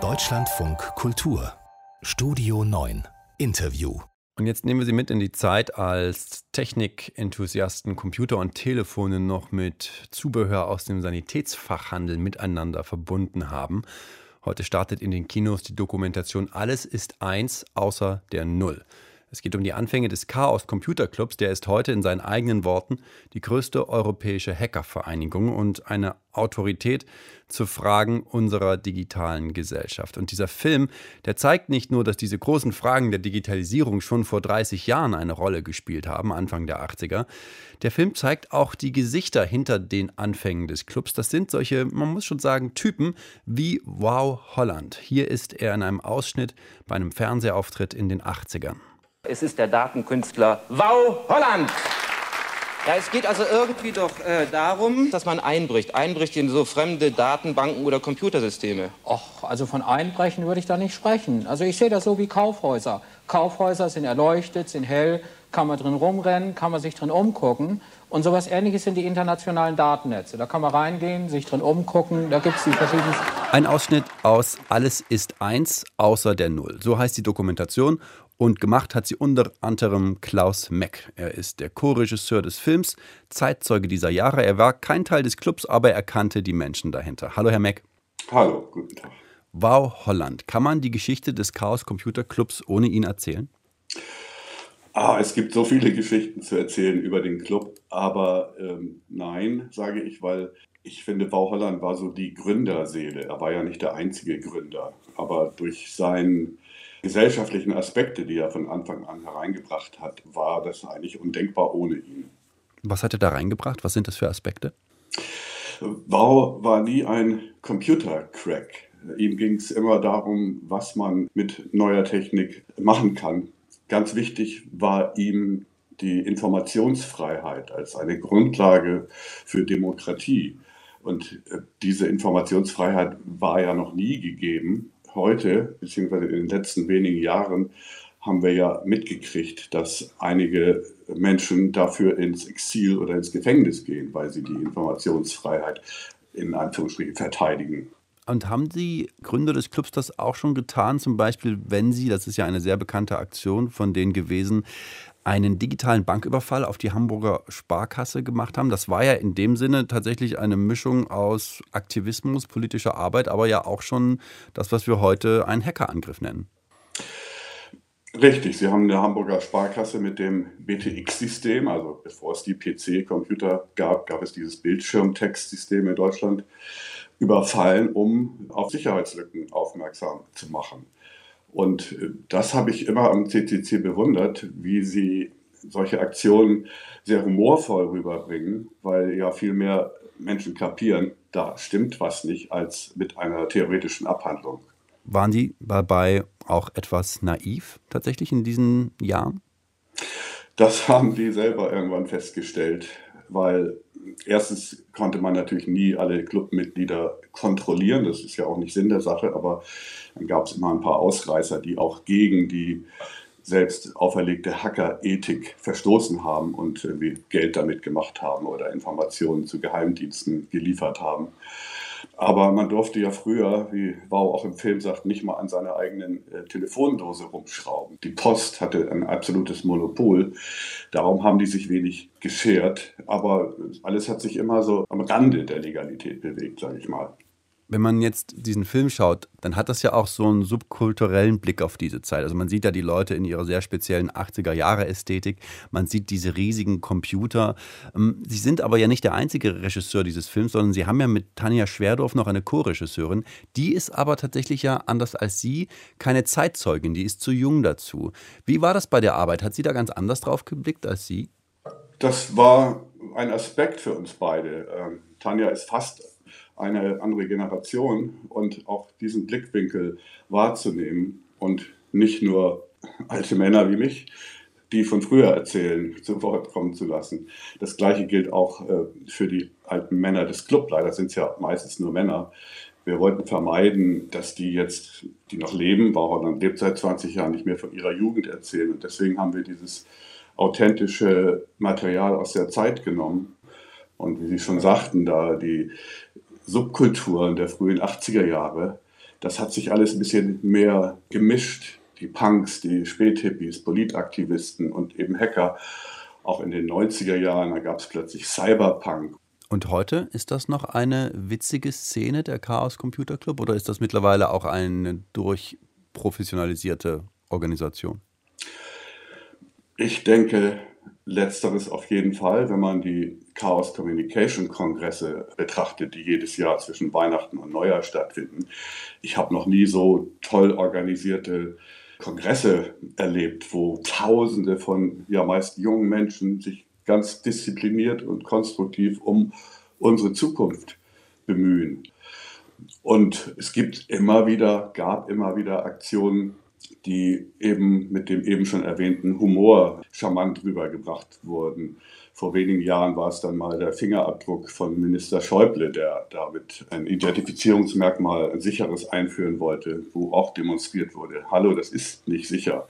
Deutschlandfunk Kultur Studio 9 Interview und jetzt nehmen wir Sie mit in die Zeit, als Technikenthusiasten Computer und Telefone noch mit Zubehör aus dem Sanitätsfachhandel miteinander verbunden haben. Heute startet in den Kinos die Dokumentation Alles ist eins außer der Null. Es geht um die Anfänge des Chaos Computer Clubs. Der ist heute in seinen eigenen Worten die größte europäische Hackervereinigung und eine Autorität zu Fragen unserer digitalen Gesellschaft. Und dieser Film, der zeigt nicht nur, dass diese großen Fragen der Digitalisierung schon vor 30 Jahren eine Rolle gespielt haben, Anfang der 80er. Der Film zeigt auch die Gesichter hinter den Anfängen des Clubs. Das sind solche, man muss schon sagen, Typen wie Wow Holland. Hier ist er in einem Ausschnitt bei einem Fernsehauftritt in den 80ern. Es ist der Datenkünstler Wow Holland. Ja, es geht also irgendwie doch äh, darum, dass man einbricht. Einbricht in so fremde Datenbanken oder Computersysteme. Och, also von Einbrechen würde ich da nicht sprechen. Also ich sehe das so wie Kaufhäuser. Kaufhäuser sind erleuchtet, sind hell, kann man drin rumrennen, kann man sich drin umgucken. Und sowas ähnliches sind die internationalen Datennetze. Da kann man reingehen, sich drin umgucken, da gibt es die verschiedenen. Ein Ausschnitt aus Alles ist eins außer der Null. So heißt die Dokumentation und gemacht hat sie unter anderem Klaus Meck. Er ist der Co-Regisseur des Films, Zeitzeuge dieser Jahre. Er war kein Teil des Clubs, aber er kannte die Menschen dahinter. Hallo, Herr Meck. Hallo, guten Tag. Wow, Holland. Kann man die Geschichte des Chaos Computer Clubs ohne ihn erzählen? Ah, es gibt so viele Geschichten zu erzählen über den Club, aber ähm, nein, sage ich, weil ich finde, Wow Holland war so die Gründerseele. Er war ja nicht der einzige Gründer, aber durch sein gesellschaftlichen Aspekte, die er von Anfang an hereingebracht hat, war das eigentlich undenkbar ohne ihn. Was hat er da reingebracht? Was sind das für Aspekte? Wow war nie ein Computer-Crack. Ihm ging es immer darum, was man mit neuer Technik machen kann. Ganz wichtig war ihm die Informationsfreiheit als eine Grundlage für Demokratie. Und äh, diese Informationsfreiheit war ja noch nie gegeben heute, beziehungsweise in den letzten wenigen Jahren, haben wir ja mitgekriegt, dass einige Menschen dafür ins Exil oder ins Gefängnis gehen, weil sie die Informationsfreiheit in Anführungsstrichen verteidigen. Und haben die Gründer des Clubs das auch schon getan? Zum Beispiel, wenn sie, das ist ja eine sehr bekannte Aktion von denen gewesen, einen digitalen Banküberfall auf die Hamburger Sparkasse gemacht haben. Das war ja in dem Sinne tatsächlich eine Mischung aus Aktivismus, politischer Arbeit, aber ja auch schon das, was wir heute einen Hackerangriff nennen. Richtig, Sie haben eine Hamburger Sparkasse mit dem BTX-System, also bevor es die PC-Computer gab, gab es dieses Bildschirmtextsystem in Deutschland, überfallen, um auf Sicherheitslücken aufmerksam zu machen. Und äh, das habe ich immer am CCC bewundert, wie sie solche Aktionen sehr humorvoll rüberbringen, weil ja viel mehr Menschen kapieren, da stimmt was nicht, als mit einer theoretischen Abhandlung. Waren die dabei auch etwas naiv tatsächlich in diesen Jahren? Das haben die selber irgendwann festgestellt, weil erstens konnte man natürlich nie alle Clubmitglieder kontrollieren, das ist ja auch nicht Sinn der Sache, aber dann gab es immer ein paar Ausreißer, die auch gegen die selbst auferlegte Hackerethik verstoßen haben und irgendwie Geld damit gemacht haben oder Informationen zu Geheimdiensten geliefert haben. Aber man durfte ja früher, wie Wow auch im Film sagt, nicht mal an seiner eigenen äh, Telefondose rumschrauben. Die Post hatte ein absolutes Monopol. Darum haben die sich wenig geschert. Aber alles hat sich immer so am Rande der Legalität bewegt, sage ich mal wenn man jetzt diesen Film schaut, dann hat das ja auch so einen subkulturellen Blick auf diese Zeit. Also man sieht ja die Leute in ihrer sehr speziellen 80er Jahre Ästhetik, man sieht diese riesigen Computer. Ähm, sie sind aber ja nicht der einzige Regisseur dieses Films, sondern Sie haben ja mit Tanja Schwerdorf noch eine Co-Regisseurin. Die ist aber tatsächlich ja anders als Sie keine Zeitzeugin, die ist zu jung dazu. Wie war das bei der Arbeit? Hat sie da ganz anders drauf geblickt als Sie? Das war ein Aspekt für uns beide. Ähm, Tanja ist fast eine andere Generation und auch diesen Blickwinkel wahrzunehmen und nicht nur alte Männer wie mich, die von früher erzählen, zu Wort kommen zu lassen. Das gleiche gilt auch äh, für die alten Männer des Club. Leider sind es ja meistens nur Männer. Wir wollten vermeiden, dass die jetzt, die noch leben, Bauholland lebt seit 20 Jahren, nicht mehr von ihrer Jugend erzählen. Und deswegen haben wir dieses authentische Material aus der Zeit genommen. Und wie Sie schon sagten, da die Subkulturen der frühen 80er Jahre, das hat sich alles ein bisschen mehr gemischt. Die Punks, die Späthippies, Politaktivisten und eben Hacker. Auch in den 90er Jahren, da gab es plötzlich Cyberpunk. Und heute ist das noch eine witzige Szene, der Chaos Computer Club, oder ist das mittlerweile auch eine durchprofessionalisierte Organisation? Ich denke, letzteres auf jeden Fall, wenn man die Chaos Communication Kongresse betrachtet, die jedes Jahr zwischen Weihnachten und Neujahr stattfinden. Ich habe noch nie so toll organisierte Kongresse erlebt, wo Tausende von ja meist jungen Menschen sich ganz diszipliniert und konstruktiv um unsere Zukunft bemühen. Und es gibt immer wieder, gab immer wieder Aktionen, die eben mit dem eben schon erwähnten Humor charmant rübergebracht wurden. Vor wenigen Jahren war es dann mal der Fingerabdruck von Minister Schäuble, der damit ein Identifizierungsmerkmal, ein sicheres einführen wollte, wo auch demonstriert wurde, hallo, das ist nicht sicher.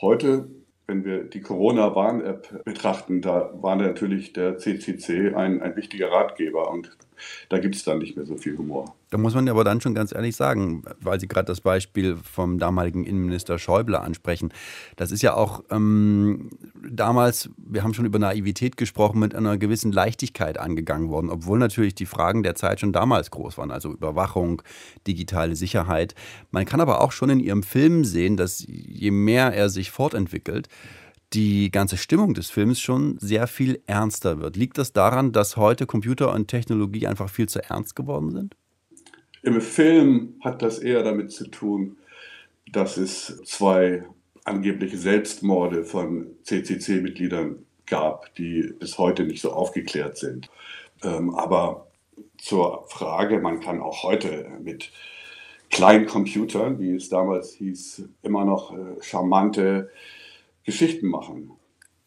Heute wenn wir die Corona-Warn-App betrachten, da war natürlich der CCC ein, ein wichtiger Ratgeber und da gibt es dann nicht mehr so viel Humor. Da muss man aber dann schon ganz ehrlich sagen, weil Sie gerade das Beispiel vom damaligen Innenminister Schäuble ansprechen. Das ist ja auch ähm, damals, wir haben schon über Naivität gesprochen, mit einer gewissen Leichtigkeit angegangen worden, obwohl natürlich die Fragen der Zeit schon damals groß waren, also Überwachung, digitale Sicherheit. Man kann aber auch schon in Ihrem Film sehen, dass je mehr er sich fortentwickelt, die ganze Stimmung des Films schon sehr viel ernster wird. Liegt das daran, dass heute Computer und Technologie einfach viel zu ernst geworden sind? Im Film hat das eher damit zu tun, dass es zwei angebliche Selbstmorde von CCC-Mitgliedern gab, die bis heute nicht so aufgeklärt sind. Ähm, aber zur Frage, man kann auch heute mit kleinen Computern, wie es damals hieß, immer noch äh, charmante Geschichten machen.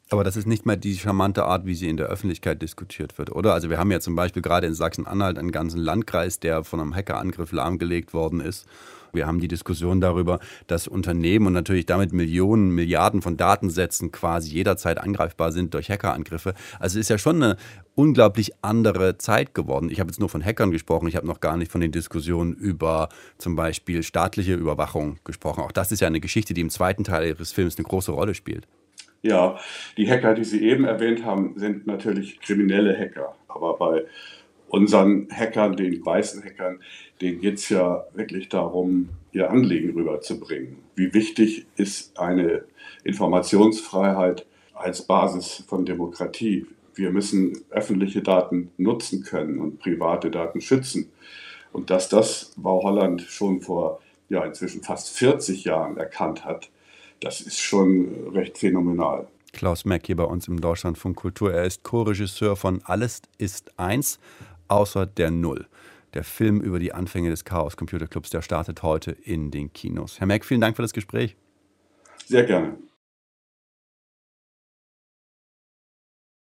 Aber das ist nicht mehr die charmante Art, wie sie in der Öffentlichkeit diskutiert wird, oder? Also wir haben ja zum Beispiel gerade in Sachsen-Anhalt einen ganzen Landkreis, der von einem Hackerangriff lahmgelegt worden ist. Wir haben die Diskussion darüber, dass Unternehmen und natürlich damit Millionen, Milliarden von Datensätzen quasi jederzeit angreifbar sind durch Hackerangriffe. Also ist ja schon eine unglaublich andere Zeit geworden. Ich habe jetzt nur von Hackern gesprochen, ich habe noch gar nicht von den Diskussionen über zum Beispiel staatliche Überwachung gesprochen. Auch das ist ja eine Geschichte, die im zweiten Teil Ihres Films eine große Rolle spielt. Ja, die Hacker, die Sie eben erwähnt haben, sind natürlich kriminelle Hacker. Aber bei unseren Hackern, den weißen Hackern, denen geht es ja wirklich darum, ihr Anliegen rüberzubringen. Wie wichtig ist eine Informationsfreiheit als Basis von Demokratie? Wir müssen öffentliche Daten nutzen können und private Daten schützen. Und dass das Bau Holland schon vor ja, inzwischen fast 40 Jahren erkannt hat, das ist schon recht phänomenal. Klaus Meck hier bei uns im Deutschlandfunk Kultur. Er ist Co-Regisseur von Alles ist eins, außer der Null. Der Film über die Anfänge des Chaos Computer Clubs, der startet heute in den Kinos. Herr Meck, vielen Dank für das Gespräch. Sehr gerne.